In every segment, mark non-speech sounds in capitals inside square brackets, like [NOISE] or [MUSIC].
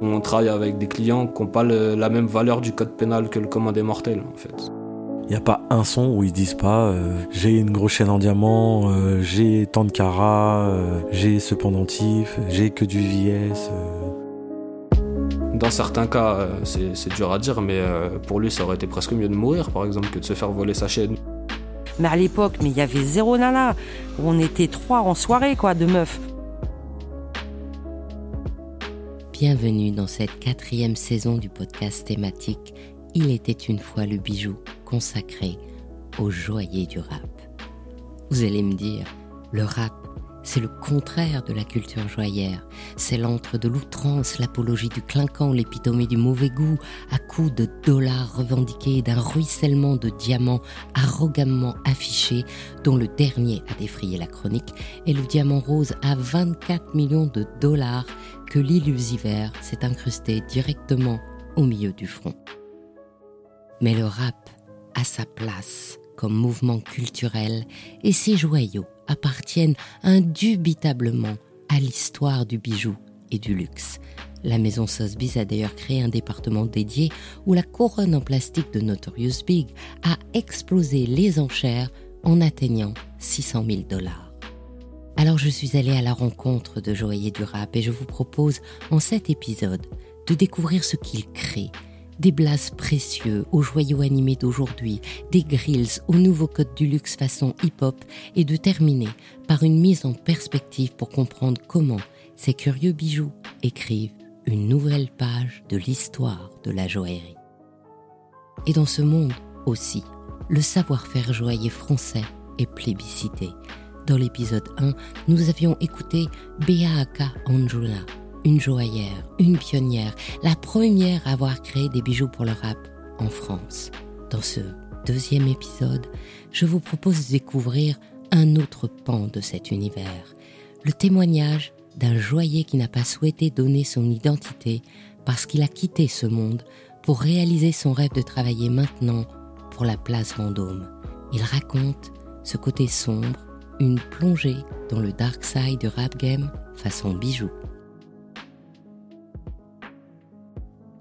On travaille avec des clients qui n'ont pas la même valeur du code pénal que le commun des mortels, en fait. Il n'y a pas un son où ils disent pas euh, j'ai une grosse chaîne en diamant, euh, j'ai tant de carats, euh, j'ai ce pendentif, j'ai que du VS. Dans certains cas, c'est dur à dire, mais pour lui, ça aurait été presque mieux de mourir, par exemple, que de se faire voler sa chaîne. Mais à l'époque, mais il y avait zéro nana. On était trois en soirée, quoi, de meufs. Bienvenue dans cette quatrième saison du podcast thématique Il était une fois le bijou consacré aux joailliers du rap. Vous allez me dire, le rap, c'est le contraire de la culture joyeuse. C'est l'antre de l'outrance, l'apologie du clinquant, l'épitomie du mauvais goût, à coups de dollars revendiqués, d'un ruissellement de diamants arrogamment affichés, dont le dernier a défrayé la chronique est le diamant rose à 24 millions de dollars que l'illusiver s'est incrusté directement au milieu du front. Mais le rap a sa place comme mouvement culturel et ses joyaux appartiennent indubitablement à l'histoire du bijou et du luxe. La maison Sotheby's a d'ailleurs créé un département dédié où la couronne en plastique de Notorious Big a explosé les enchères en atteignant 600 000 dollars. Alors je suis allée à la rencontre de joailliers du rap et je vous propose en cet épisode de découvrir ce qu'ils créent. Des blases précieux aux joyaux animés d'aujourd'hui, des grills aux nouveaux codes du luxe façon hip-hop et de terminer par une mise en perspective pour comprendre comment ces curieux bijoux écrivent une nouvelle page de l'histoire de la joaillerie. Et dans ce monde aussi, le savoir-faire joaillier français est plébiscité. Dans l'épisode 1, nous avions écouté Beaaka Anjula, une joaillère, une pionnière, la première à avoir créé des bijoux pour le rap en France. Dans ce deuxième épisode, je vous propose de découvrir un autre pan de cet univers, le témoignage d'un joaillier qui n'a pas souhaité donner son identité parce qu'il a quitté ce monde pour réaliser son rêve de travailler maintenant pour la place Vendôme. Il raconte ce côté sombre une plongée dans le dark side du rap game façon bijou.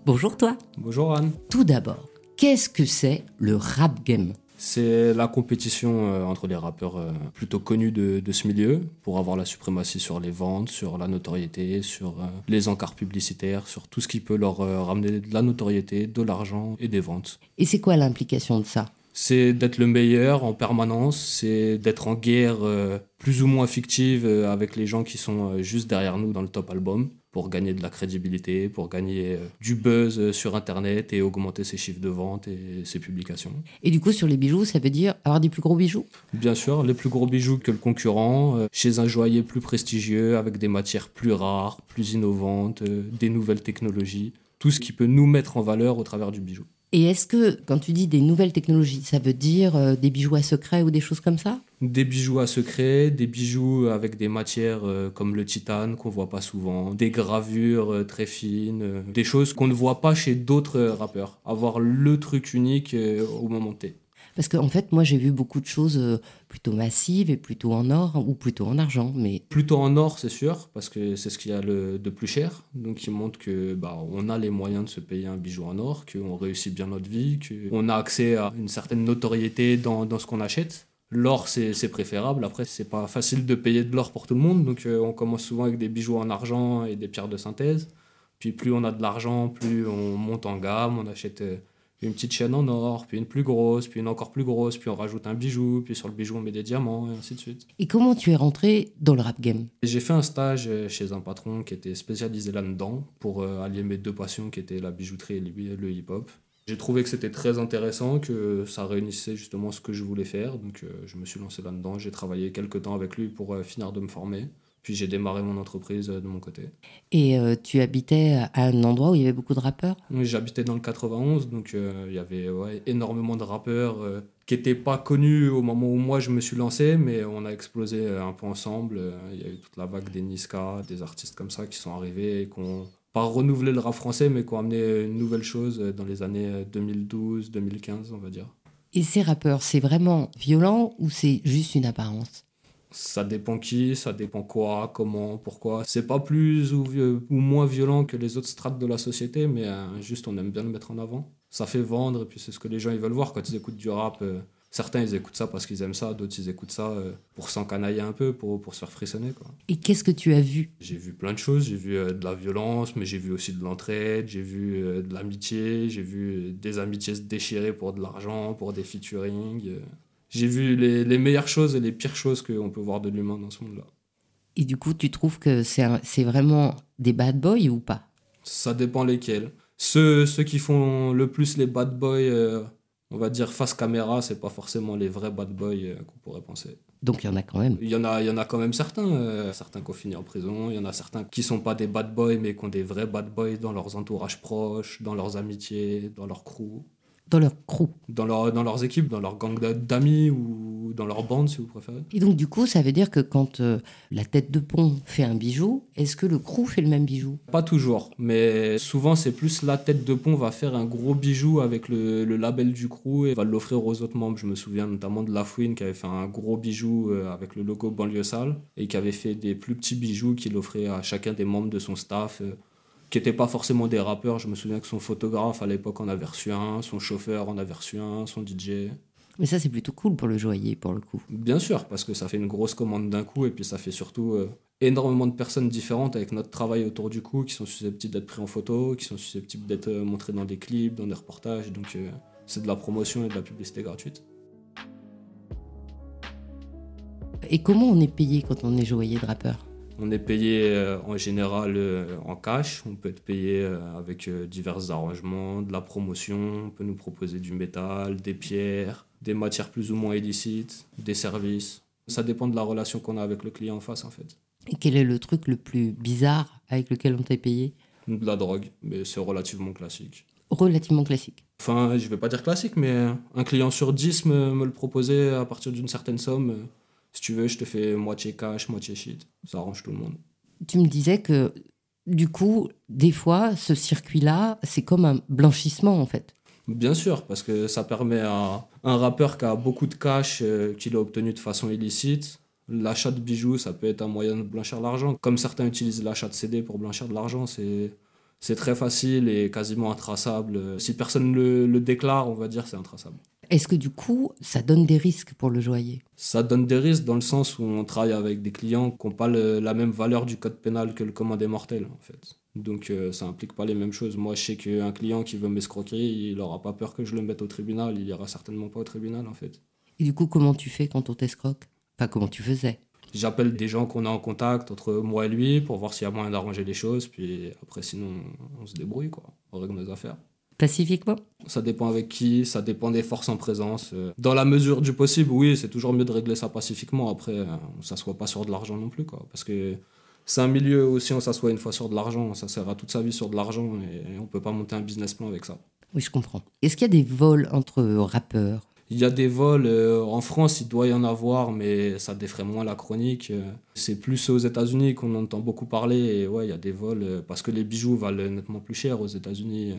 Bonjour toi. Bonjour Anne. Tout d'abord, qu'est-ce que c'est le rap game? C'est la compétition euh, entre les rappeurs euh, plutôt connus de, ce milieu pour avoir la suprématie sur les ventes, sur la notoriété, sur euh, les encarts publicitaires, sur tout ce qui peut leur ramener de la notoriété, de l'argent et des ventes. Et c'est quoi l'implication de ça? C'est d'être le meilleur en permanence, c'est d'être en guerre euh, plus ou moins fictive euh, avec les gens qui sont euh, juste derrière nous dans le top album pour gagner de la crédibilité, pour gagner du buzz sur Internet et augmenter ses chiffres de vente et ses publications. Et du coup, sur les bijoux, ça veut dire avoir des plus gros bijoux? Bien sûr, les plus gros bijoux que le concurrent, chez un joaillier plus prestigieux, avec des matières plus rares, plus innovantes, des nouvelles technologies, tout ce qui peut nous mettre en valeur au travers du bijou. Et est-ce que, quand tu dis des nouvelles technologies, ça veut dire euh, des bijoux à secret ou des choses comme ça? Des bijoux à secret, des bijoux avec des matières euh, comme le titane qu'on voit pas souvent, des gravures euh, très fines, des choses qu'on ne voit pas chez d'autres rappeurs. Avoir le truc unique au moment T. Parce qu'en fait, moi, j'ai vu beaucoup de choses euh, plutôt massives et plutôt en or ou plutôt en argent. Mais... Plutôt en or, c'est sûr, parce que c'est ce qu'il y a le, de plus cher. Donc, il montre que bah, on a les moyens de se payer un bijou en or, qu'on réussit bien notre vie, qu'on a accès à une certaine notoriété dans, dans ce qu'on achète. L'or, c'est préférable. Après, c'est pas facile de payer de l'or pour tout le monde. Donc, euh, on commence souvent avec des bijoux en argent et des pierres de synthèse. Puis, plus on a de l'argent, plus on monte en gamme. On achète. Euh, une petite chaîne en or, puis une plus grosse, puis une encore plus grosse, puis on rajoute un bijou, puis sur le bijou on met des diamants, et ainsi de suite. Et comment tu es rentré dans le rap game? J'ai fait un stage euh, chez un patron qui était spécialisé là-dedans pour euh, allier mes deux passions qui étaient la bijouterie et le hip-hop. J'ai trouvé que c'était très intéressant, que ça réunissait justement ce que je voulais faire, donc euh, je me suis lancé là-dedans. J'ai travaillé quelques temps avec lui pour finir de me former. Puis j'ai démarré mon entreprise euh, de mon côté. Et euh, tu habitais à un endroit où il y avait beaucoup de rappeurs? Oui, j'habitais dans le 91, donc euh, il y avait énormément de rappeurs qui n'étaient pas connus au moment où moi je me suis lancé, mais on a explosé un peu ensemble. Il y a eu toute la vague des Niska, des artistes comme ça qui sont arrivés et qui ont pas renouvelé le rap français, mais qui ont amené une nouvelle chose dans les années 2012-2015, on va dire. Et ces rappeurs, c'est vraiment violent ou c'est juste une apparence? Ça dépend qui, ça dépend quoi, comment, pourquoi. C'est pas plus ou, ou, moins violent que les autres strates de la société, mais euh, juste on aime bien le mettre en avant. Ça fait vendre, et puis c'est ce que les gens ils veulent voir quand ils écoutent du rap. Euh, certains ils écoutent ça parce qu'ils aiment ça, d'autres ils écoutent ça euh, pour s'encanailler un peu, pour, pour se faire frissonner. Quoi. Et qu'est-ce que tu as vu? J'ai vu plein de choses. J'ai vu de la violence, mais j'ai vu aussi de l'entraide, j'ai vu de l'amitié, j'ai vu des amitiés se déchirer pour de l'argent, pour des featuring j'ai vu les, les, meilleures choses et les pires choses qu'on peut voir de l'humain dans ce monde-là. Et du coup, tu trouves que c'est vraiment des bad boys ou pas? Ça dépend lesquels. Ceux, ceux qui font le plus les bad boys, euh, on va dire face caméra, c'est pas forcément les vrais bad boys euh, qu'on pourrait penser. Donc il y en a quand même. Il y en a, il y en a quand même certains. Euh, certains qui ont fini en prison. Il y en a certains qui sont pas des bad boys, mais qui ont des vrais bad boys dans leurs entourages proches, dans leurs amitiés, dans leur crew dans leur crew. Dans, leur, dans leurs équipes, dans leur gang d'amis ou dans leur bande, si vous préférez. Et donc, du coup, ça veut dire que quand euh, la tête de pont fait un bijou, est-ce que le crew fait le même bijou? Pas toujours, mais souvent, c'est plus la tête de pont va faire un gros bijou avec le, le label du crew et va l'offrir aux autres membres. Je me souviens notamment de Lafouine qui avait fait un gros bijou euh, avec le logo banlieue sale et qui avait fait des plus petits bijoux qu'il offrait à chacun des membres de son staff. Qui n'étaient pas forcément des rappeurs. Je me souviens que son photographe à l'époque en avait reçu un, son chauffeur en avait reçu un, son DJ. Mais ça, c'est plutôt cool pour le joaillier, pour le coup. Bien sûr, parce que ça fait une grosse commande d'un coup et puis ça fait surtout euh, énormément de personnes différentes avec notre travail autour du coup qui sont susceptibles d'être pris en photo, qui sont susceptibles d'être euh, montrés dans des clips, dans des reportages. Donc euh, c'est de la promotion et de la publicité gratuite. Et comment on est payé quand on est joaillier de rappeur? On est payé euh, en général euh, en cash, on peut être payé euh, avec divers arrangements, de la promotion, on peut nous proposer du métal, des pierres, des matières plus ou moins illicites, des services. Ça dépend de la relation qu'on a avec le client en face en fait. Et quel est le truc le plus bizarre avec lequel on t'a payé? De la drogue, mais c'est relativement classique. Relativement classique Enfin, je vais pas dire classique, mais un client sur 10 me, me le proposait à partir d'une certaine somme si tu veux, je te fais moitié cash, moitié shit. Ça arrange tout le monde. Tu me disais que, du coup, des fois, ce circuit-là, c'est comme un blanchissement, en fait. Bien sûr, parce que ça permet à un rappeur qui a beaucoup de cash euh, qu'il a obtenu de façon illicite. L'achat de bijoux, ça peut être un moyen de blanchir l'argent. Comme certains utilisent l'achat de CD pour blanchir de l'argent, c'est, c'est très facile et quasiment intraçable. Si personne le, le déclare, on va dire c'est intraçable. Est-ce que du coup, ça donne des risques pour le joaillier? Ça donne des risques dans le sens où on travaille avec des clients qui n'ont pas la même valeur du code pénal que le commandé mortel, en fait. Donc euh, ça implique pas les mêmes choses. Moi, je sais qu'un client qui veut m'escroquer, il n'aura pas peur que je le mette au tribunal. Il ira certainement pas au tribunal, en fait. Et du coup, comment tu fais quand on t'escroque? Enfin, comment tu faisais? J'appelle des gens qu'on a en contact entre moi et lui pour voir s'il y a moyen d'arranger les choses. Puis après, sinon, on se débrouille, quoi. On règle nos affaires. Pacifiquement? Ça dépend avec qui, ça dépend des forces en présence. Euh, dans la mesure du possible, oui, c'est toujours mieux de régler ça pacifiquement. Après, euh, on ne s'assoit pas sur de l'argent non plus, quoi. Parce que c'est un milieu aussi, on s'assoit une fois sur de l'argent, ça sert à toute sa vie sur de l'argent et on ne peut pas monter un business plan avec ça. Oui, je comprends. Est-ce qu'il y a des vols entre rappeurs? Il y a des vols, euh, en France il doit y en avoir, mais ça défrait moins la chronique. c'est plus aux États-Unis qu'on entend beaucoup parler, et ouais, il y a des vols, parce que les bijoux valent nettement plus cher aux États-Unis.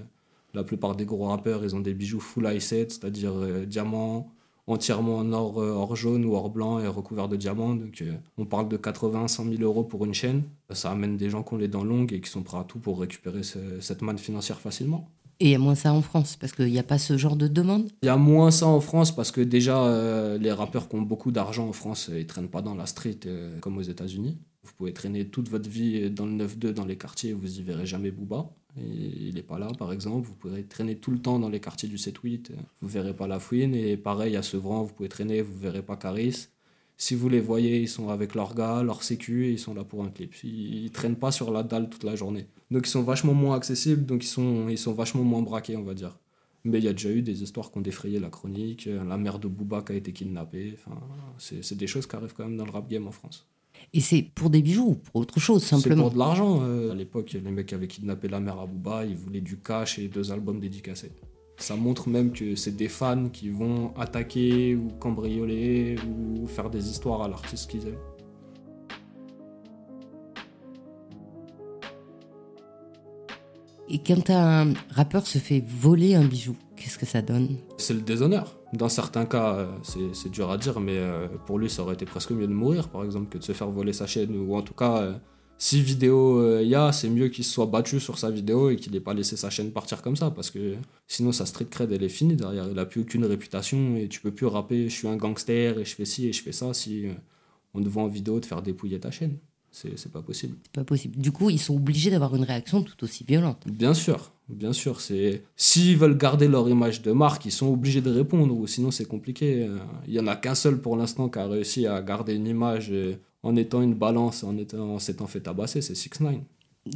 La plupart des gros rappeurs, ils ont des bijoux full i c'est-à-dire euh, diamants entièrement en or, euh, or, jaune ou or blanc et recouvert de diamants. Donc euh, on parle de 80, 100 000 euros pour une chaîne. Ça amène des gens qui ont les dents longues et qui sont prêts à tout pour récupérer cette manne financière facilement. Et il y a moins ça en France parce qu'il n'y a pas ce genre de demande? Il y a moins ça en France parce que déjà, les rappeurs qui ont beaucoup d'argent en France, ils traînent pas dans la street comme aux États-Unis. Vous pouvez traîner toute votre vie dans le 9-2 dans les quartiers, vous y verrez jamais Booba il n'est pas là, par exemple. Vous pourrez traîner tout le temps dans les quartiers du 7-8, vous verrez pas la fouine. Et pareil, à Sevran, vous pouvez traîner, vous verrez pas Caris. Si vous les voyez, ils sont avec leur gars, leur sécu, et ils sont là pour un clip. Ils, ne traînent pas sur la dalle toute la journée. Donc ils sont vachement moins accessibles, donc ils sont, ils sont vachement moins braqués, on va dire. Mais il y a déjà eu des histoires qui ont défrayé la chronique, la mère de Booba qui a été kidnappée. Enfin, c'est des choses qui arrivent quand même dans le rap game en France. Et c'est pour des bijoux ou pour autre chose, simplement C'est pour de l'argent. Euh, à l'époque, les mecs avaient kidnappé la mère à Booba, ils voulaient du cash et deux albums dédicacés. Ça montre même que c'est des fans qui vont attaquer ou cambrioler ou faire des histoires à l'artiste qu'ils aiment. Et quand un rappeur se fait voler un bijou, qu'est-ce que ça donne? C'est le déshonneur. Dans certains cas, euh, c'est dur à dire, mais euh, pour lui, ça aurait été presque mieux de mourir, par exemple, que de se faire voler sa chaîne. Ou en tout cas, euh, si vidéo il y a, c'est mieux qu'il se soit battu sur sa vidéo et qu'il n'ait pas laissé sa chaîne partir comme ça, parce que sinon, sa street cred, elle est finie derrière. Il n'a plus aucune réputation et tu peux plus rapper, je suis un gangster et je fais ci et je fais ça si on te voit en vidéo te faire dépouiller ta chaîne. C'est c'est pas possible. C'est pas possible. Du coup, ils sont obligés d'avoir une réaction tout aussi violente. Bien sûr, bien sûr. C'est s'ils veulent garder leur image de marque, ils sont obligés de répondre, ou sinon c'est compliqué. Euh, Il y en a qu'un seul pour l'instant qui a réussi à garder une image euh, en étant une balance, en étant en s'étant fait tabasser, c'est 6 9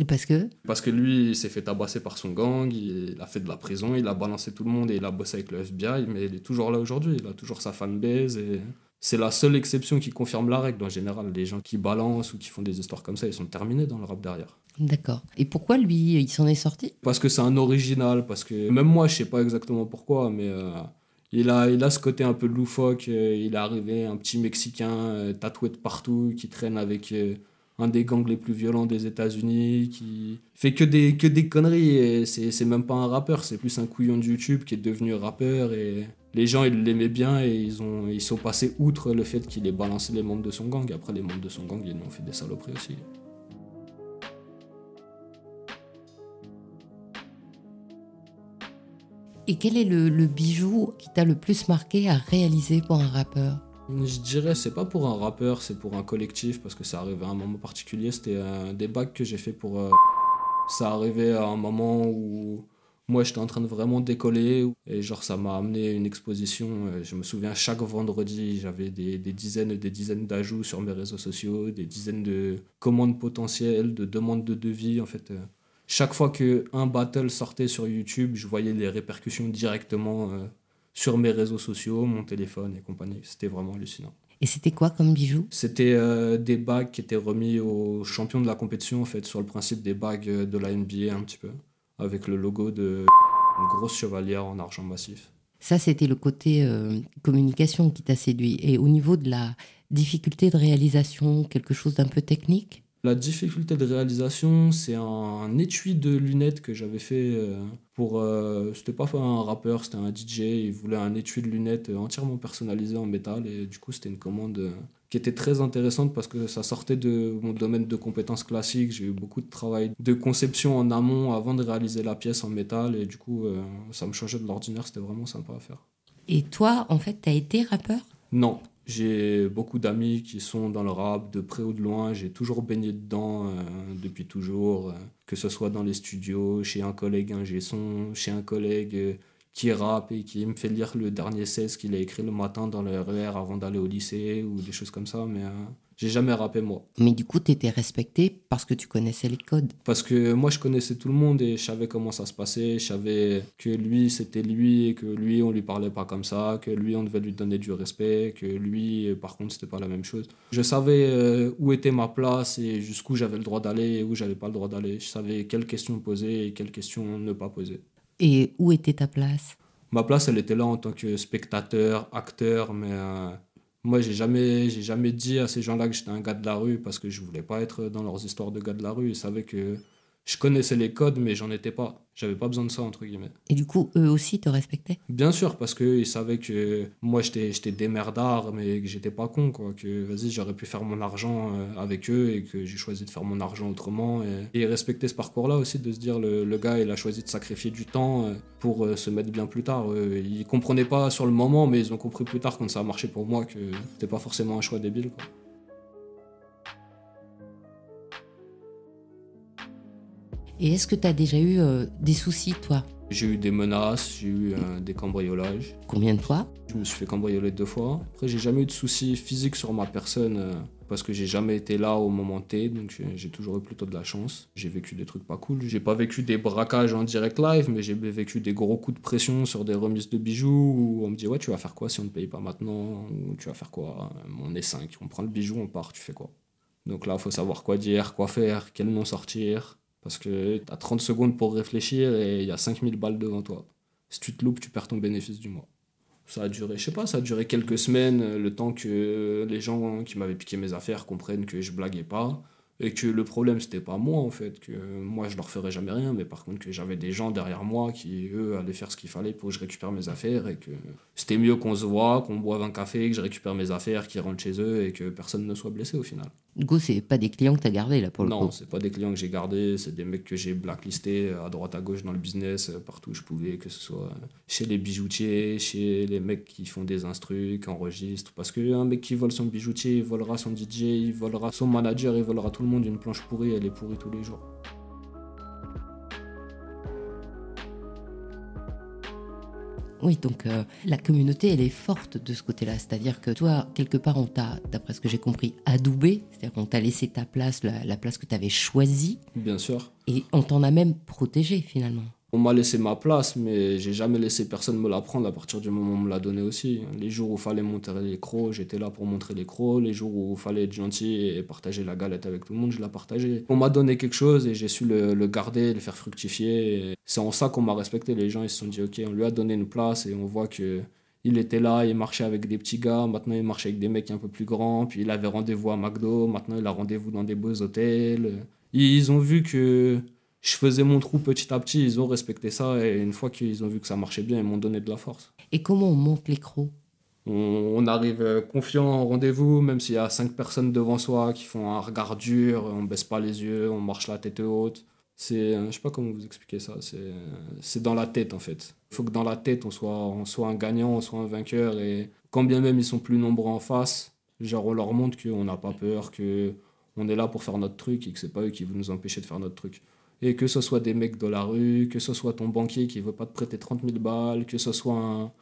Parce que? Parce que lui, il s'est fait tabasser par son gang, il a fait de la prison, il a balancé tout le monde et il a bossé avec le FBI, mais il est toujours là aujourd'hui, il a toujours sa fanbase et c'est la seule exception qui confirme la règle. En général, les gens qui balancent ou qui font des histoires comme ça, ils sont terminés dans le rap derrière. D'accord. Et pourquoi lui, il s'en est sorti? Parce que c'est un original, parce que même moi, je sais pas exactement pourquoi, mais euh, il, a, il a ce côté un peu loufoque. euh, il est arrivé, un petit Mexicain euh, tatoué de partout, qui traîne avec un des gangs les plus violents des États-Unis, qui fait que des, que des conneries. c'est même pas un rappeur, c'est plus un couillon de YouTube qui est devenu rappeur. Et les gens, ils l'aimaient bien et ils, ont, ils sont passés outre le fait qu'il ait balancé les membres de son gang. Après, les membres de son gang, ils lui ont fait des saloperies aussi. Et quel est le, le bijou qui t'a le plus marqué à réaliser pour un rappeur? Je dirais, c'est pas pour un rappeur, c'est pour un collectif, parce que ça arrivait à un moment particulier. C'était un des bacs que j'ai fait pour. euh, ça arrivait à un moment où moi j'étais en train de vraiment décoller, et genre ça m'a amené une exposition. euh, Je me souviens, chaque vendredi, j'avais des, des dizaines et des dizaines d'ajouts sur mes réseaux sociaux, des dizaines de commandes potentielles, de demandes de devis. En fait, euh, chaque fois qu'un battle sortait sur YouTube, je voyais les répercussions directement. euh, sur mes réseaux sociaux, mon téléphone et compagnie. C'était vraiment hallucinant. Et c'était quoi comme bijou C'était euh, des bagues qui étaient remis aux champions de la compétition, en fait, sur le principe des bagues de la NBA un petit peu, avec le logo de une grosse chevalière en argent massif. Ça, c'était le côté euh, communication qui t'a séduit. Et au niveau de la difficulté de réalisation, quelque chose d'un peu technique? La difficulté de réalisation, c'est un étui de lunettes que j'avais fait euh, pour. euh, c'était pas un rappeur, c'était un DJ. Il voulait un étui de lunettes euh, entièrement personnalisé en métal. Et du coup, c'était une commande euh, qui était très intéressante parce que ça sortait de mon domaine de compétences classiques. J'ai eu beaucoup de travail de conception en amont avant de réaliser la pièce en métal. Et du coup, euh, ça me changeait de l'ordinaire. C'était vraiment sympa à faire. Et toi, en fait, t'as été rappeur? Non, j'ai beaucoup d'amis qui sont dans le rap de près ou de loin. J'ai toujours baigné dedans euh, depuis toujours, euh, que ce soit dans les studios, chez un collègue ingé son, chez un collègue euh, qui rappe et qui me fait lire le dernier 16 qu'il a écrit le matin dans le RER avant d'aller au lycée ou des choses comme ça. Mais j'ai jamais rappé moi. Mais du coup, t'étais respecté parce que tu connaissais les codes. Parce que moi, je connaissais tout le monde et je savais comment ça se passait. Je savais que lui, c'était lui et que lui, on lui parlait pas comme ça, que lui, on devait lui donner du respect, que lui, par contre, c'était pas la même chose. Je savais euh, où était ma place et jusqu'où j'avais le droit d'aller et où j'avais pas le droit d'aller. Je savais quelles questions poser et quelles questions ne pas poser. Et où était ta place? Ma place, elle était là en tant que spectateur, acteur, mais euh, moi, j'ai jamais, j'ai jamais dit à ces gens-là que j'étais un gars de la rue parce que je voulais pas être dans leurs histoires de gars de la rue. Ils savaient que je connaissais les codes, mais j'en étais pas. J'avais pas besoin de ça, entre guillemets. Et du coup, eux aussi te respectaient? Bien sûr, parce qu'ils savaient que moi, j'étais démerdard, mais que j'étais pas con, quoi. Que, vas-y, j'aurais pu faire mon argent euh, avec eux et que j'ai choisi de faire mon argent autrement. Et, et respecter ce parcours-là aussi, de se dire, le, le gars, il a choisi de sacrifier du temps euh, pour euh, se mettre bien plus tard. Ils comprenaient pas sur le moment, mais ils ont compris plus tard, quand ça a marché pour moi, que c'était pas forcément un choix débile, quoi. Et est-ce que t'as déjà eu euh, des soucis, toi? J'ai eu des menaces, j'ai eu euh, des cambriolages. Combien de fois? Je me suis fait cambrioler deux fois. Après, j'ai jamais eu de soucis physiques sur ma personne euh, parce que j'ai jamais été là au moment T, donc j'ai- j'ai toujours eu plutôt de la chance. J'ai vécu des trucs pas cool. J'ai pas vécu des braquages en direct live, mais j'ai vécu des gros coups de pression sur des remises de bijoux où on me dit Ouais, tu vas faire quoi si on ne paye pas maintenant? Ou tu vas faire quoi? On est 5, on prend le bijou, on part, tu fais quoi? Donc là, il faut savoir quoi dire, quoi faire, quel nom sortir. Parce que tu as 30 secondes pour réfléchir et il y a 5000 balles devant toi. Si tu te loupes, tu perds ton bénéfice du mois. Ça a duré, je sais pas, ça a duré quelques semaines, le temps que les gens qui m'avaient piqué mes affaires comprennent que je blaguais pas. Et que le problème, c'était pas moi, en fait, que moi, je leur ferais jamais rien, mais par contre, que j'avais des gens derrière moi qui, eux, allaient faire ce qu'il fallait pour que je récupère mes affaires et que c'était mieux qu'on se voit, qu'on boive un café, que je récupère mes affaires, qu'ils rentrent chez eux et que personne ne soit blessé au final. Du coup, c'est pas des clients que tu as gardés, là, pour le coup Non, c'est pas des clients que j'ai gardés, c'est des mecs que j'ai blacklistés à droite, à gauche dans le business, partout où je pouvais, que ce soit chez les bijoutiers, chez les mecs qui font des instrus, qui enregistrent. Parce qu'un mec qui vole son bijoutier, il volera son DJ, il volera son manager, il volera tout le monde. Une planche pourrie, elle est pourrie tous les jours. Oui, donc euh, la communauté, elle est forte de ce côté-là. C'est-à-dire que toi, quelque part, on t'a, d'après ce que j'ai compris, adoubé. C'est-à-dire qu'on t'a laissé ta place, la, la place que tu avais choisie. Bien sûr. Et on t'en a même protégé, finalement. On m'a laissé ma place, mais j'ai jamais laissé personne me la prendre à partir du moment où on me l'a donné aussi. Les jours où il fallait montrer les crocs, j'étais là pour montrer les crocs. Les jours où il fallait être gentil et partager la galette avec tout le monde, je la partageais. On m'a donné quelque chose et j'ai su le, garder, le faire fructifier. C'est en ça qu'on m'a respecté. Les gens ils se sont dit, ok, on lui a donné une place et on voit que il était là, il marchait avec des petits gars, maintenant il marche avec des mecs un peu plus grands, puis il avait rendez-vous à McDo, maintenant il a rendez-vous dans des beaux hôtels. Ils ont vu que je faisais mon trou petit à petit, ils ont respecté ça et une fois qu'ils ont vu que ça marchait bien, ils m'ont donné de la force. Et comment on monte les crocs? On, arrive euh, confiant en rendez-vous, même s'il y a cinq personnes devant soi qui font un regard dur, on baisse pas les yeux, on marche la tête haute. C'est, euh, je sais pas comment vous expliquer ça, c'est, c'est dans la tête en fait. Il faut que dans la tête on soit, on soit un gagnant, on soit un vainqueur et quand bien même ils sont plus nombreux en face, genre on leur montre qu'on n'a pas peur, que on est là pour faire notre truc et que c'est pas eux qui vont nous empêcher de faire notre truc. Et que ce soit des mecs de la rue, que ce soit ton banquier qui veut pas te prêter 30 000 balles, que ce soit un,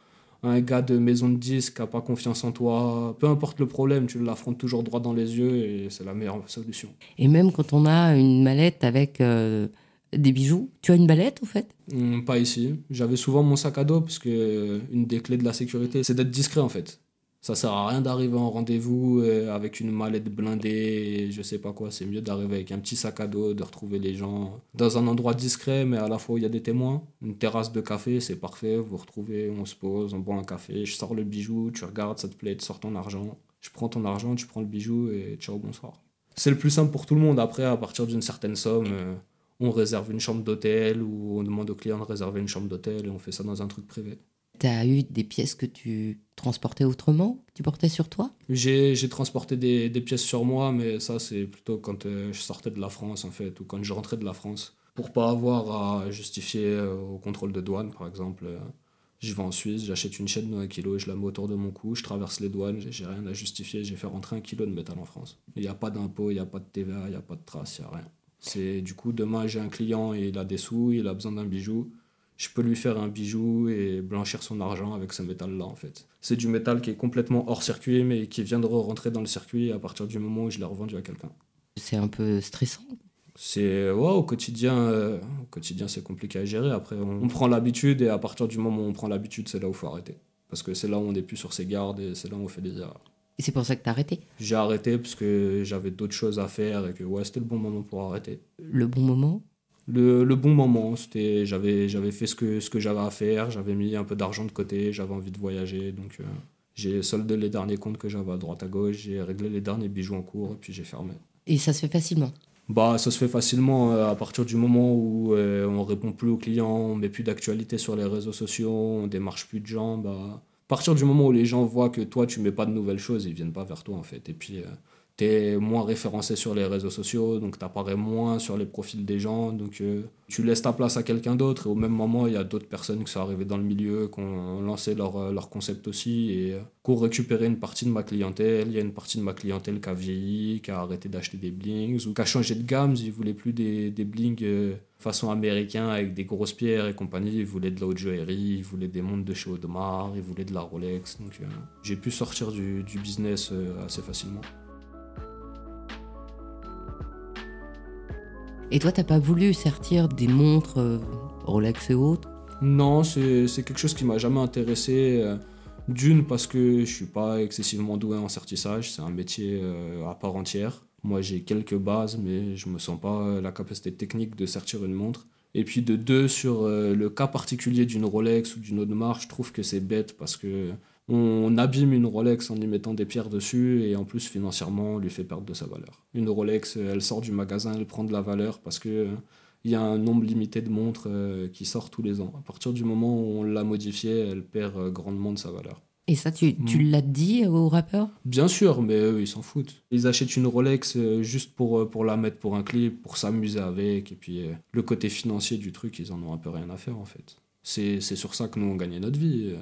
un gars de maison de disques qui n'a pas confiance en toi, peu importe le problème, tu l'affrontes toujours droit dans les yeux et c'est la meilleure solution. Et même quand on a une mallette avec euh, des bijoux, tu as une mallette au fait? Hmm, Pas ici. J'avais souvent mon sac à dos parce que une des clés de la sécurité, c'est d'être discret en fait. Ça sert à rien d'arriver en rendez-vous euh, avec une mallette blindée, je sais pas quoi. C'est mieux d'arriver avec un petit sac à dos, de retrouver les gens dans un endroit discret, mais à la fois il y a des témoins. Une terrasse de café, c'est parfait. Vous retrouvez, on se pose, on boit un café. Je sors le bijou, tu regardes, ça te plaît, tu sors ton argent. Je prends ton argent, tu prends le bijou et ciao, bonsoir. C'est le plus simple pour tout le monde. Après, à partir d'une certaine somme, euh, on réserve une chambre d'hôtel ou on demande au client de réserver une chambre d'hôtel et on fait ça dans un truc privé tu as eu des pièces que tu transportais autrement, que tu portais sur toi? J'ai transporté des, pièces sur moi, mais ça, c'est plutôt quand euh, je sortais de la France, en fait, ou quand je rentrais de la France. Pour pas avoir à justifier euh, au contrôle de douane, par exemple. Euh, je vais en Suisse, j'achète une chaîne de 1 kg, je la mets autour de mon cou, je traverse les douanes, j'ai rien à justifier, j'ai fait rentrer un kilo de métal en France. Il n'y a pas d'impôt, il n'y a pas de TVA, il n'y a pas de trace, il n'y a rien. C'est du coup, demain j'ai un client et il a des sous, il a besoin d'un bijou je peux lui faire un bijou et blanchir son argent avec ce métal-là, en fait. C'est du métal qui est complètement hors circuit, mais qui viendra rentrer dans le circuit à partir du moment où je l'ai revendu à quelqu'un. C'est un peu stressant. C'est ouais, au quotidien euh, au quotidien c'est compliqué à gérer. Après on, prend l'habitude et à partir du moment où on prend l'habitude c'est là où il faut arrêter. Parce que c'est là où on n'est plus sur ses gardes et c'est là où on fait des erreurs. Et c'est pour ça que tu as arrêté? J'ai arrêté parce que j'avais d'autres choses à faire et que ouais c'était le bon moment pour arrêter. Le bon moment? Le, le, bon moment. C'était, j'avais, j'avais fait ce que, ce que j'avais à faire, j'avais mis un peu d'argent de côté, j'avais envie de voyager. Donc euh, j'ai soldé les derniers comptes que j'avais à droite à gauche, j'ai réglé les derniers bijoux en cours et puis j'ai fermé. Et ça se fait facilement? Bah, ça se fait facilement euh, à partir du moment où euh, on répond plus aux clients, on met plus d'actualité sur les réseaux sociaux, on démarche plus de gens. Bah, à partir du moment où les gens voient que toi tu mets pas de nouvelles choses, ils viennent pas vers toi en fait. Et puis tu moins référencé sur les réseaux sociaux, donc tu apparais moins sur les profils des gens, donc euh, tu laisses ta place à quelqu'un d'autre, et au même moment, il y a d'autres personnes qui sont arrivées dans le milieu, qui ont lancé leur, euh, leur concept aussi, et euh, qui ont récupéré une partie de ma clientèle. Il y a une partie de ma clientèle qui a vieilli, qui a arrêté d'acheter des blings, ou qui a changé de gamme, ils voulaient plus des, des blings façon américain avec des grosses pierres et compagnie, ils voulaient de la haute joaillerie, ils voulaient des montres de chez Audemars, ils voulaient de la Rolex, donc j'ai pu sortir du, du business assez facilement. Et toi, t'as pas voulu sortir des montres euh, Rolex et autres? Non, c'est quelque chose qui m'a jamais intéressé. Euh, d'une, parce que je suis pas excessivement doué en sertissage, c'est un métier euh, à part entière. Moi, j'ai quelques bases, mais je me sens pas la capacité technique de sortir une montre. Et puis de deux, sur le cas particulier d'une Rolex ou d'une autre marque, je trouve que c'est bête parce que on abîme une Rolex en y mettant des pierres dessus et en plus financièrement on lui fait perdre de sa valeur. Une Rolex, elle sort du magasin, elle prend de la valeur parce que il y a un nombre limité de montres euh, qui sortent tous les ans. À partir du moment où on l'a modifiée, elle perd euh, grandement de sa valeur. Et ça, tu, tu Mm. l'as dit aux rappeurs Bien sûr, mais eux, ils s'en foutent. Ils achètent une Rolex euh, juste pour, euh, pour la mettre pour un clip, pour s'amuser avec. Et puis, euh, le côté financier du truc, ils en ont un peu rien à faire, en fait. C'est c'est sur ça que nous, on gagnait notre vie.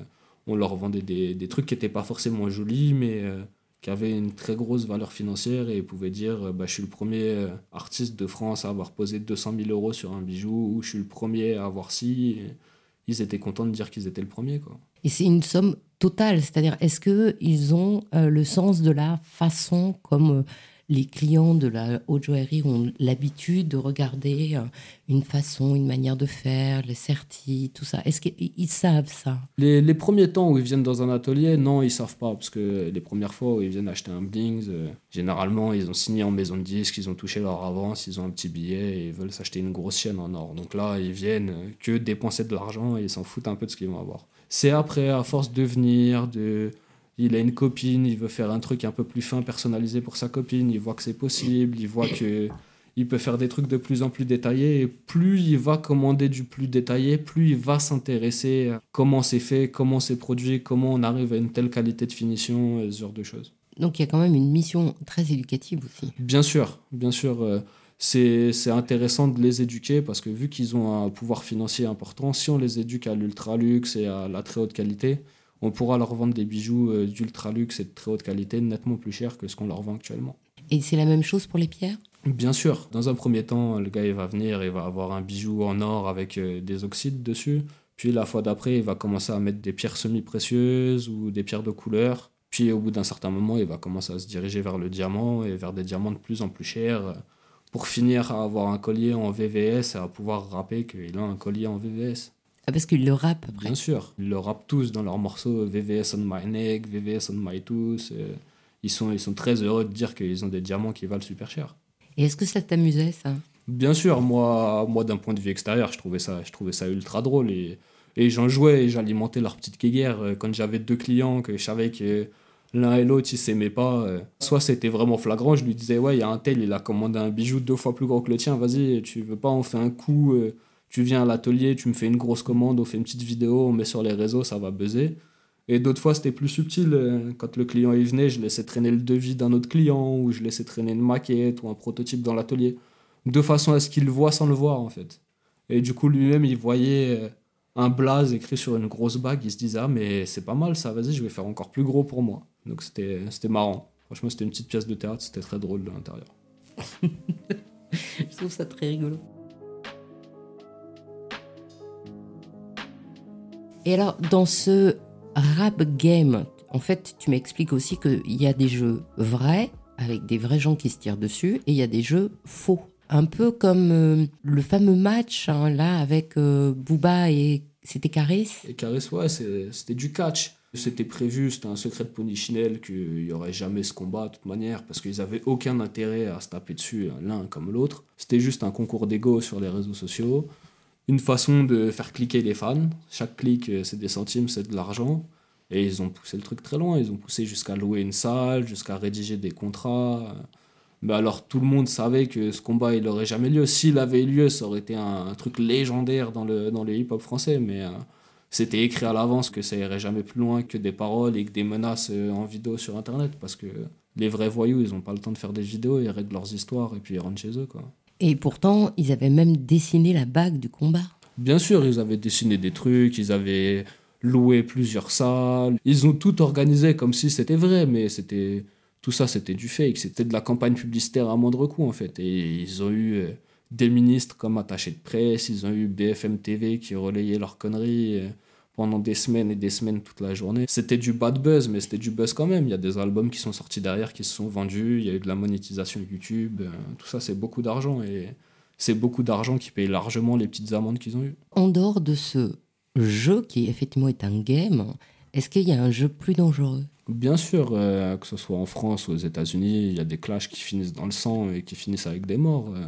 On leur vendait des, des trucs qui n'étaient pas forcément jolis, mais euh, qui avaient une très grosse valeur financière. Et ils pouvaient dire euh, bah, Je suis le premier euh, artiste de France à avoir posé 200 000 euros sur un bijou, ou je suis le premier à avoir ci. Ils étaient contents de dire qu'ils étaient le premier, quoi. Et c'est une somme totale, c'est-à-dire est-ce qu'ils ont le sens de la façon comme les clients de la haute joaillerie ont l'habitude de regarder euh, une façon, une manière de faire, les sertis, tout ça Est-ce qu'ils ils savent ça? Les, les premiers temps où ils viennent dans un atelier, non, ils savent pas, parce que les premières fois où ils viennent acheter un Blings, euh, généralement, ils ont signé en maison de disque, ils ont touché leur avance, ils ont un petit billet et ils veulent s'acheter une grosse chaîne en or. Donc là, ils viennent euh, que dépenser de l'argent et ils s'en foutent un peu de ce qu'ils vont avoir. C'est après, à force de venir, de... Il a une copine, il veut faire un truc un peu plus fin, personnalisé pour sa copine, il voit que c'est possible, il voit que il peut faire des trucs de plus en plus détaillés et plus il va commander du plus détaillé, plus il va s'intéresser à comment c'est fait, comment c'est produit, comment on arrive à une telle qualité de finition ce genre de choses. Donc il y a quand même une mission très éducative aussi. Bien sûr, bien sûr, euh, c'est c'est intéressant de les éduquer parce que vu qu'ils ont un pouvoir financier important, si on les éduque à l'ultra luxe et à la très haute qualité, on pourra leur vendre des bijoux euh, d'ultra luxe et de très haute qualité nettement plus cher que ce qu'on leur vend actuellement. Et c'est la même chose pour les pierres? Bien sûr, dans un premier temps, le gars il va venir, il va avoir un bijou en or avec euh, des oxydes dessus. Puis la fois d'après, il va commencer à mettre des pierres semi-précieuses ou des pierres de couleur. Puis au bout d'un certain moment, il va commencer à se diriger vers le diamant et vers des diamants de plus en plus chers euh, pour finir à avoir un collier en VVS et à pouvoir rapper qu'il a un collier en VVS. Ah, Parce qu'ils le rappent après. Bien sûr, ils le rappent tous dans leurs morceaux VVS on my neck, VVS on my tooth. euh, Ils sont, ils sont très heureux de dire qu'ils ont des diamants qui valent super cher. Et est-ce que ça t'amusait ça? Bien sûr, moi, moi d'un point de vue extérieur, je trouvais ça, je trouvais ça ultra drôle et, et j'en jouais et j'alimentais leur petite guéguerre. Euh, Quand j'avais deux clients que je savais que l'un et l'autre ils s'aimaient pas, euh, soit c'était vraiment flagrant, je lui disais ouais, il y a un tel, il a commandé un bijou deux fois plus gros que le tien, vas-y, tu veux pas, on fait un coup, euh, tu viens à l'atelier, tu me fais une grosse commande, on fait une petite vidéo, on met sur les réseaux, ça va buzzer. Et d'autres fois, c'était plus subtil. euh, Quand le client il venait, je laissais traîner le devis d'un autre client ou je laissais traîner une maquette ou un prototype dans l'atelier de façon à ce qu'il le voit sans le voir en fait. Et du coup lui-même il voyait euh, un blaze écrit sur une grosse bague, il se disait ah mais c'est pas mal ça, vas-y je vais faire encore plus gros pour moi. Donc c'était marrant. Franchement c'était une petite pièce de théâtre, c'était très drôle de l'intérieur. [LAUGHS] Je trouve ça très rigolo. Et alors, dans ce rap game, en fait, tu m'expliques aussi qu'il y a des jeux vrais, avec des vrais gens qui se tirent dessus, et il y a des jeux faux. Un peu comme euh, le fameux match, hein, là, avec euh, Booba et... C'était Caris? Et Caris ouais c'était du catch. C'était prévu, c'était un secret de Polichinelle qu'il n'y aurait jamais ce combat de toute manière parce qu'ils avaient aucun intérêt à se taper dessus l'un comme l'autre. C'était juste un concours d'ego sur les réseaux sociaux. Une façon de faire cliquer les fans. Chaque clic, euh, c'est des centimes, c'est de l'argent. Et ils ont poussé le truc très loin. Ils ont poussé jusqu'à louer une salle, jusqu'à rédiger des contrats. Mais alors tout le monde savait que ce combat, il n'aurait jamais lieu. S'il avait eu lieu, ça aurait été un, truc légendaire dans le, dans le hip-hop français. Mais euh, c'était écrit à l'avance que ça irait jamais plus loin que des paroles et que des menaces euh, en vidéo sur Internet. Parce que les vrais voyous, ils n'ont pas le temps de faire des vidéos, ils règlent leurs histoires et puis ils rentrent chez eux. quoi. Et pourtant, ils avaient même dessiné la bague du combat. Bien sûr, ils avaient dessiné des trucs, ils avaient loué plusieurs salles, ils ont tout organisé comme si c'était vrai, mais c'était tout ça c'était du fake, c'était de la campagne publicitaire à moindre coût en fait. Et ils ont eu euh, des ministres comme attachés de presse, ils ont eu BFM TV qui relayait leurs conneries euh, pendant des semaines et des semaines toute la journée. C'était du bad buzz, mais c'était du buzz quand même. Il y a des albums qui sont sortis derrière, qui se sont vendus, il y a eu de la monétisation YouTube, euh, tout ça c'est beaucoup d'argent et c'est beaucoup d'argent qui paye largement les petites amendes qu'ils ont eues. En dehors de ce jeu qui effectivement est un game, est-ce qu'il y a un jeu plus dangereux? Bien sûr, euh, que ce soit en France ou aux États-Unis, il y a des clashs qui finissent dans le sang et qui finissent avec des morts. euh.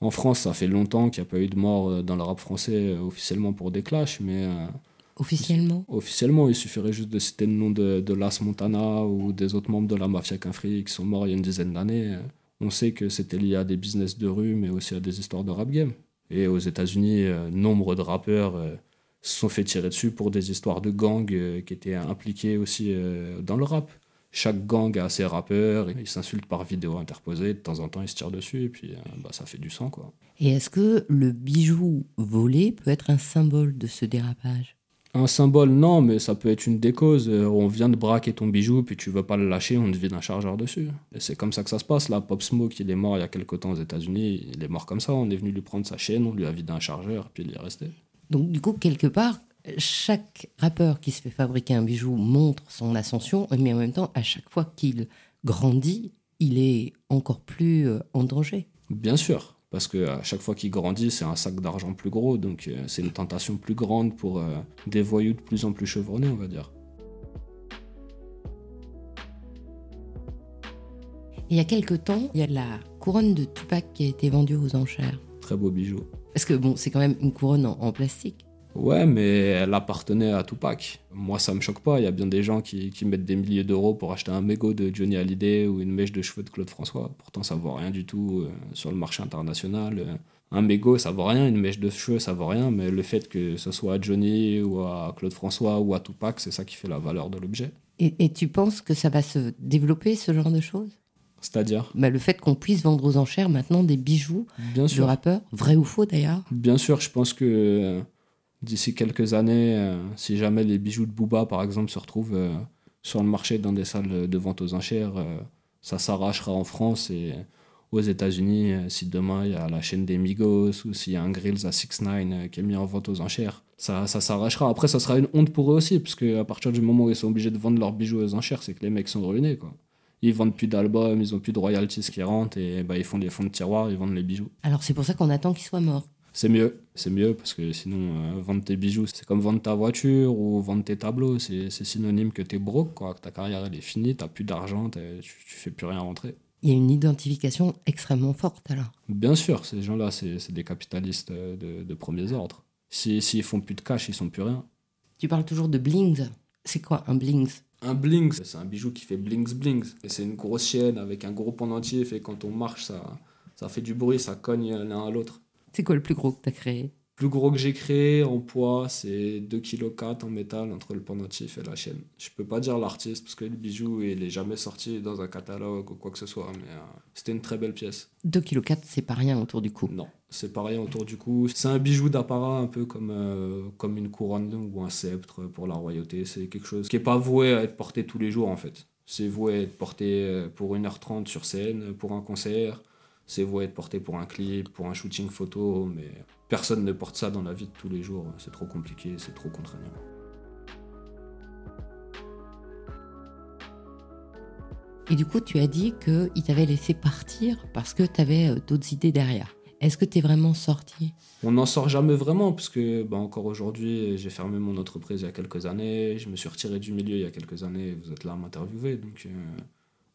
En France, ça fait longtemps qu'il n'y a pas eu de mort dans le rap français officiellement pour des clashs, mais Officiellement Officiellement, il suffirait juste de citer le nom de, de Las Montana ou des autres membres de la mafia Quinfri qui sont morts il y a une dizaine d'années. On sait que c'était lié à des business de rue, mais aussi à des histoires de rap game. Et aux États-Unis, euh, nombre de rappeurs euh, se sont fait tirer dessus pour des histoires de gangs euh, qui étaient impliqués aussi dans le rap. Chaque gang a ses rappeurs, ils s'insultent par vidéo interposée, de temps en temps ils se tirent dessus, et puis bah, ça fait du sang. quoi. Et est-ce que le bijou volé peut être un symbole de ce dérapage? Un symbole, non, mais ça peut être une des causes. Euh, on vient de braquer ton bijou, puis tu veux pas le lâcher, on te vide un chargeur dessus. Et c'est comme ça que ça se passe. Là, Pop Smoke, il est mort il y a quelques temps aux États-Unis. Il est mort comme ça. On est venu lui prendre sa chaîne, on lui a vidé un chargeur, puis il est resté. Donc, du coup, quelque part, chaque rappeur qui se fait fabriquer un bijou montre son ascension, mais en même temps, à chaque fois qu'il grandit, il est encore plus euh, en danger. Bien sûr parce que à chaque fois qu'il grandit, c'est un sac d'argent plus gros, donc euh, c'est une tentation plus grande pour euh, des voyous de plus en plus chevronnés, on va dire. Il y a quelques temps, il y a la couronne de Tupac qui a été vendue aux enchères. Très beau bijou. Parce que bon, c'est quand même une couronne en plastique. Ouais, mais elle appartenait à Tupac. Moi, ça me choque pas. Il y a bien des gens qui, mettent des milliers d'euros pour acheter un mégot de Johnny Hallyday ou une mèche de cheveux de Claude François. Pourtant, ça vaut rien du tout euh, sur le marché international. Euh, un mégot, ça vaut rien. Une mèche de cheveux, ça vaut rien. Mais le fait que ce soit à Johnny ou à Claude François ou à Tupac, c'est ça qui fait la valeur de l'objet. Et, tu penses que ça va se développer, ce genre de choses? C'est-à-dire? Bah, Le fait qu'on puisse vendre aux enchères maintenant des bijoux Bien de rappeurs, vrai ou faux d'ailleurs Bien sûr, je pense que d'ici quelques années, euh, si jamais les bijoux de Booba, par exemple, se retrouvent euh, sur le marché dans des salles de vente aux enchères, euh, ça s'arrachera en France et aux États-Unis, si demain il y a la chaîne des Migos ou s'il y a un Grills à 6 9 qui est mis en vente aux enchères, ça, ça s'arrachera. Après, ça sera une honte pour eux aussi, parce qu'à partir du moment où ils sont obligés de vendre leurs bijoux aux enchères, c'est que les mecs sont ruinés. Quoi. Ils vendent plus d'albums, ils ont plus de royalties qui rentrent et bah, ils font des fonds de tiroir, ils vendent les bijoux. Alors c'est pour ça qu'on attend qu'ils soient morts. C'est mieux, c'est mieux parce que sinon, euh, vendre tes bijoux, c'est comme vendre ta voiture ou vendre tes tableaux. C'est synonyme que t'es broke, quoi, que ta carrière elle est finie, t'as plus d'argent, tu, tu fais plus rien rentrer. Il y a une identification extrêmement forte alors. Bien sûr, ces gens-là, c'est des capitalistes euh, de, de premiers ordres. S'ils si, font plus de cash, ils sont plus rien. Tu parles toujours de blings. C'est quoi un blings? Un blings, c'est un bijou qui fait blings blings. Et c'est une grosse chaîne avec un gros pendentif et quand on marche, ça, ça fait du bruit, ça cogne l'un à l'autre. C'est quoi le plus gros que tu as créé? Plus gros que j'ai créé en poids, c'est 2,4 kg en métal entre le pendentif et la chaîne. Je peux pas dire l'artiste parce que le bijou il est jamais sorti dans un catalogue ou quoi que ce soit, mais euh, c'était une très belle pièce. 2,4 kg, c'est pas rien autour du cou. Non, c'est pas rien autour du cou. C'est un bijou d'apparat un peu comme, euh, comme une couronne ou un sceptre pour la royauté. C'est quelque chose qui est pas voué à être porté tous les jours en fait. C'est voué à être porté euh, pour 1h30 sur scène, pour un concert c'est voué être porté pour un clip, pour un shooting photo, mais personne ne porte ça dans la vie de tous les jours. C'est trop compliqué, c'est trop contraignant. Et du coup, tu as dit qu'il t'avait laissé partir parce que tu avais euh, d'autres idées derrière. Est-ce que tu es vraiment sorti? On n'en sort jamais vraiment, parce que bah, encore aujourd'hui, j'ai fermé mon entreprise il y a quelques années, je me suis retiré du milieu il y a quelques années, vous êtes là à m'interviewer, donc euh,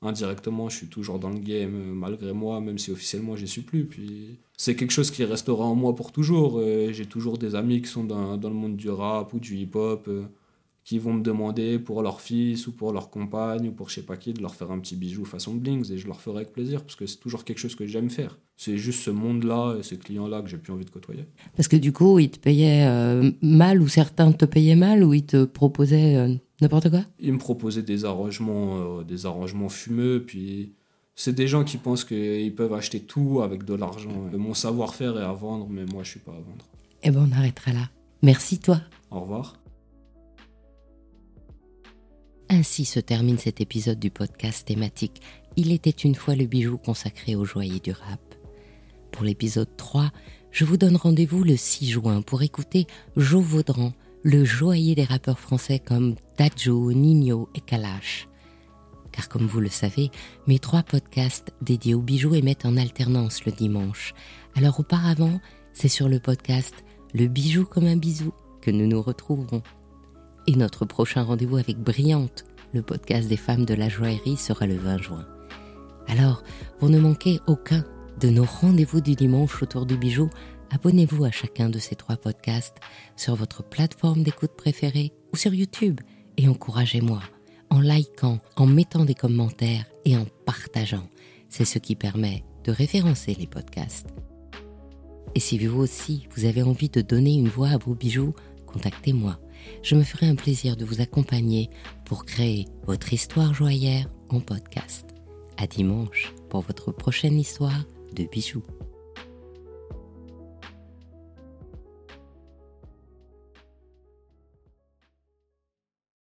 indirectement, je suis toujours dans le game euh, malgré moi, même si officiellement j'y suis plus. Puis c'est quelque chose qui restera en moi pour toujours. Euh, j'ai toujours des amis qui sont dans, dans, le monde du rap ou du hip-hop euh, qui vont me demander pour leur fils ou pour leur compagne ou pour je sais pas qui de leur faire un petit bijou façon blings et je leur ferai avec plaisir parce que c'est toujours quelque chose que j'aime faire. C'est juste ce monde-là et ces clients-là que j'ai plus envie de côtoyer. Parce que du coup, ils te payaient mal ou certains te payaient mal ou ils te proposaient N'importe quoi? Ils me proposaient des arrangements, euh, des arrangements fumeux, puis c'est des gens qui pensent qu'ils peuvent acheter tout avec de l'argent. Mon savoir-faire est à vendre, mais moi je suis pas à vendre. Eh ben on arrêtera là. Merci toi. Au revoir. Ainsi se termine cet épisode du podcast thématique Il était une fois le bijou consacré aux joyeux du rap. Pour l'épisode 3, je vous donne rendez-vous le 6 juin pour écouter Jo Vaudran le joaillier des rappeurs français comme Dadjo, Nino et Kalash. Car comme vous le savez, mes trois podcasts dédiés aux bijoux émettent en alternance le dimanche. Alors auparavant, c'est sur le podcast Le bijou comme un bisou que nous nous retrouverons. Et notre prochain rendez-vous avec Brillante, le podcast des femmes de la joaillerie, sera le 20 juin. Alors, pour ne manquer aucun de nos rendez-vous du dimanche autour du bijou, abonnez-vous à chacun de ces trois podcasts sur votre plateforme d'écoute préférée ou sur YouTube et encouragez-moi en likant, en mettant des commentaires et en partageant. C'est ce qui permet de référencer les podcasts. Et si vous aussi, vous avez envie de donner une voix à vos bijoux, contactez-moi. Je me ferai un plaisir de vous accompagner pour créer votre histoire joyeuse en podcast. À dimanche pour votre prochaine histoire de bijoux.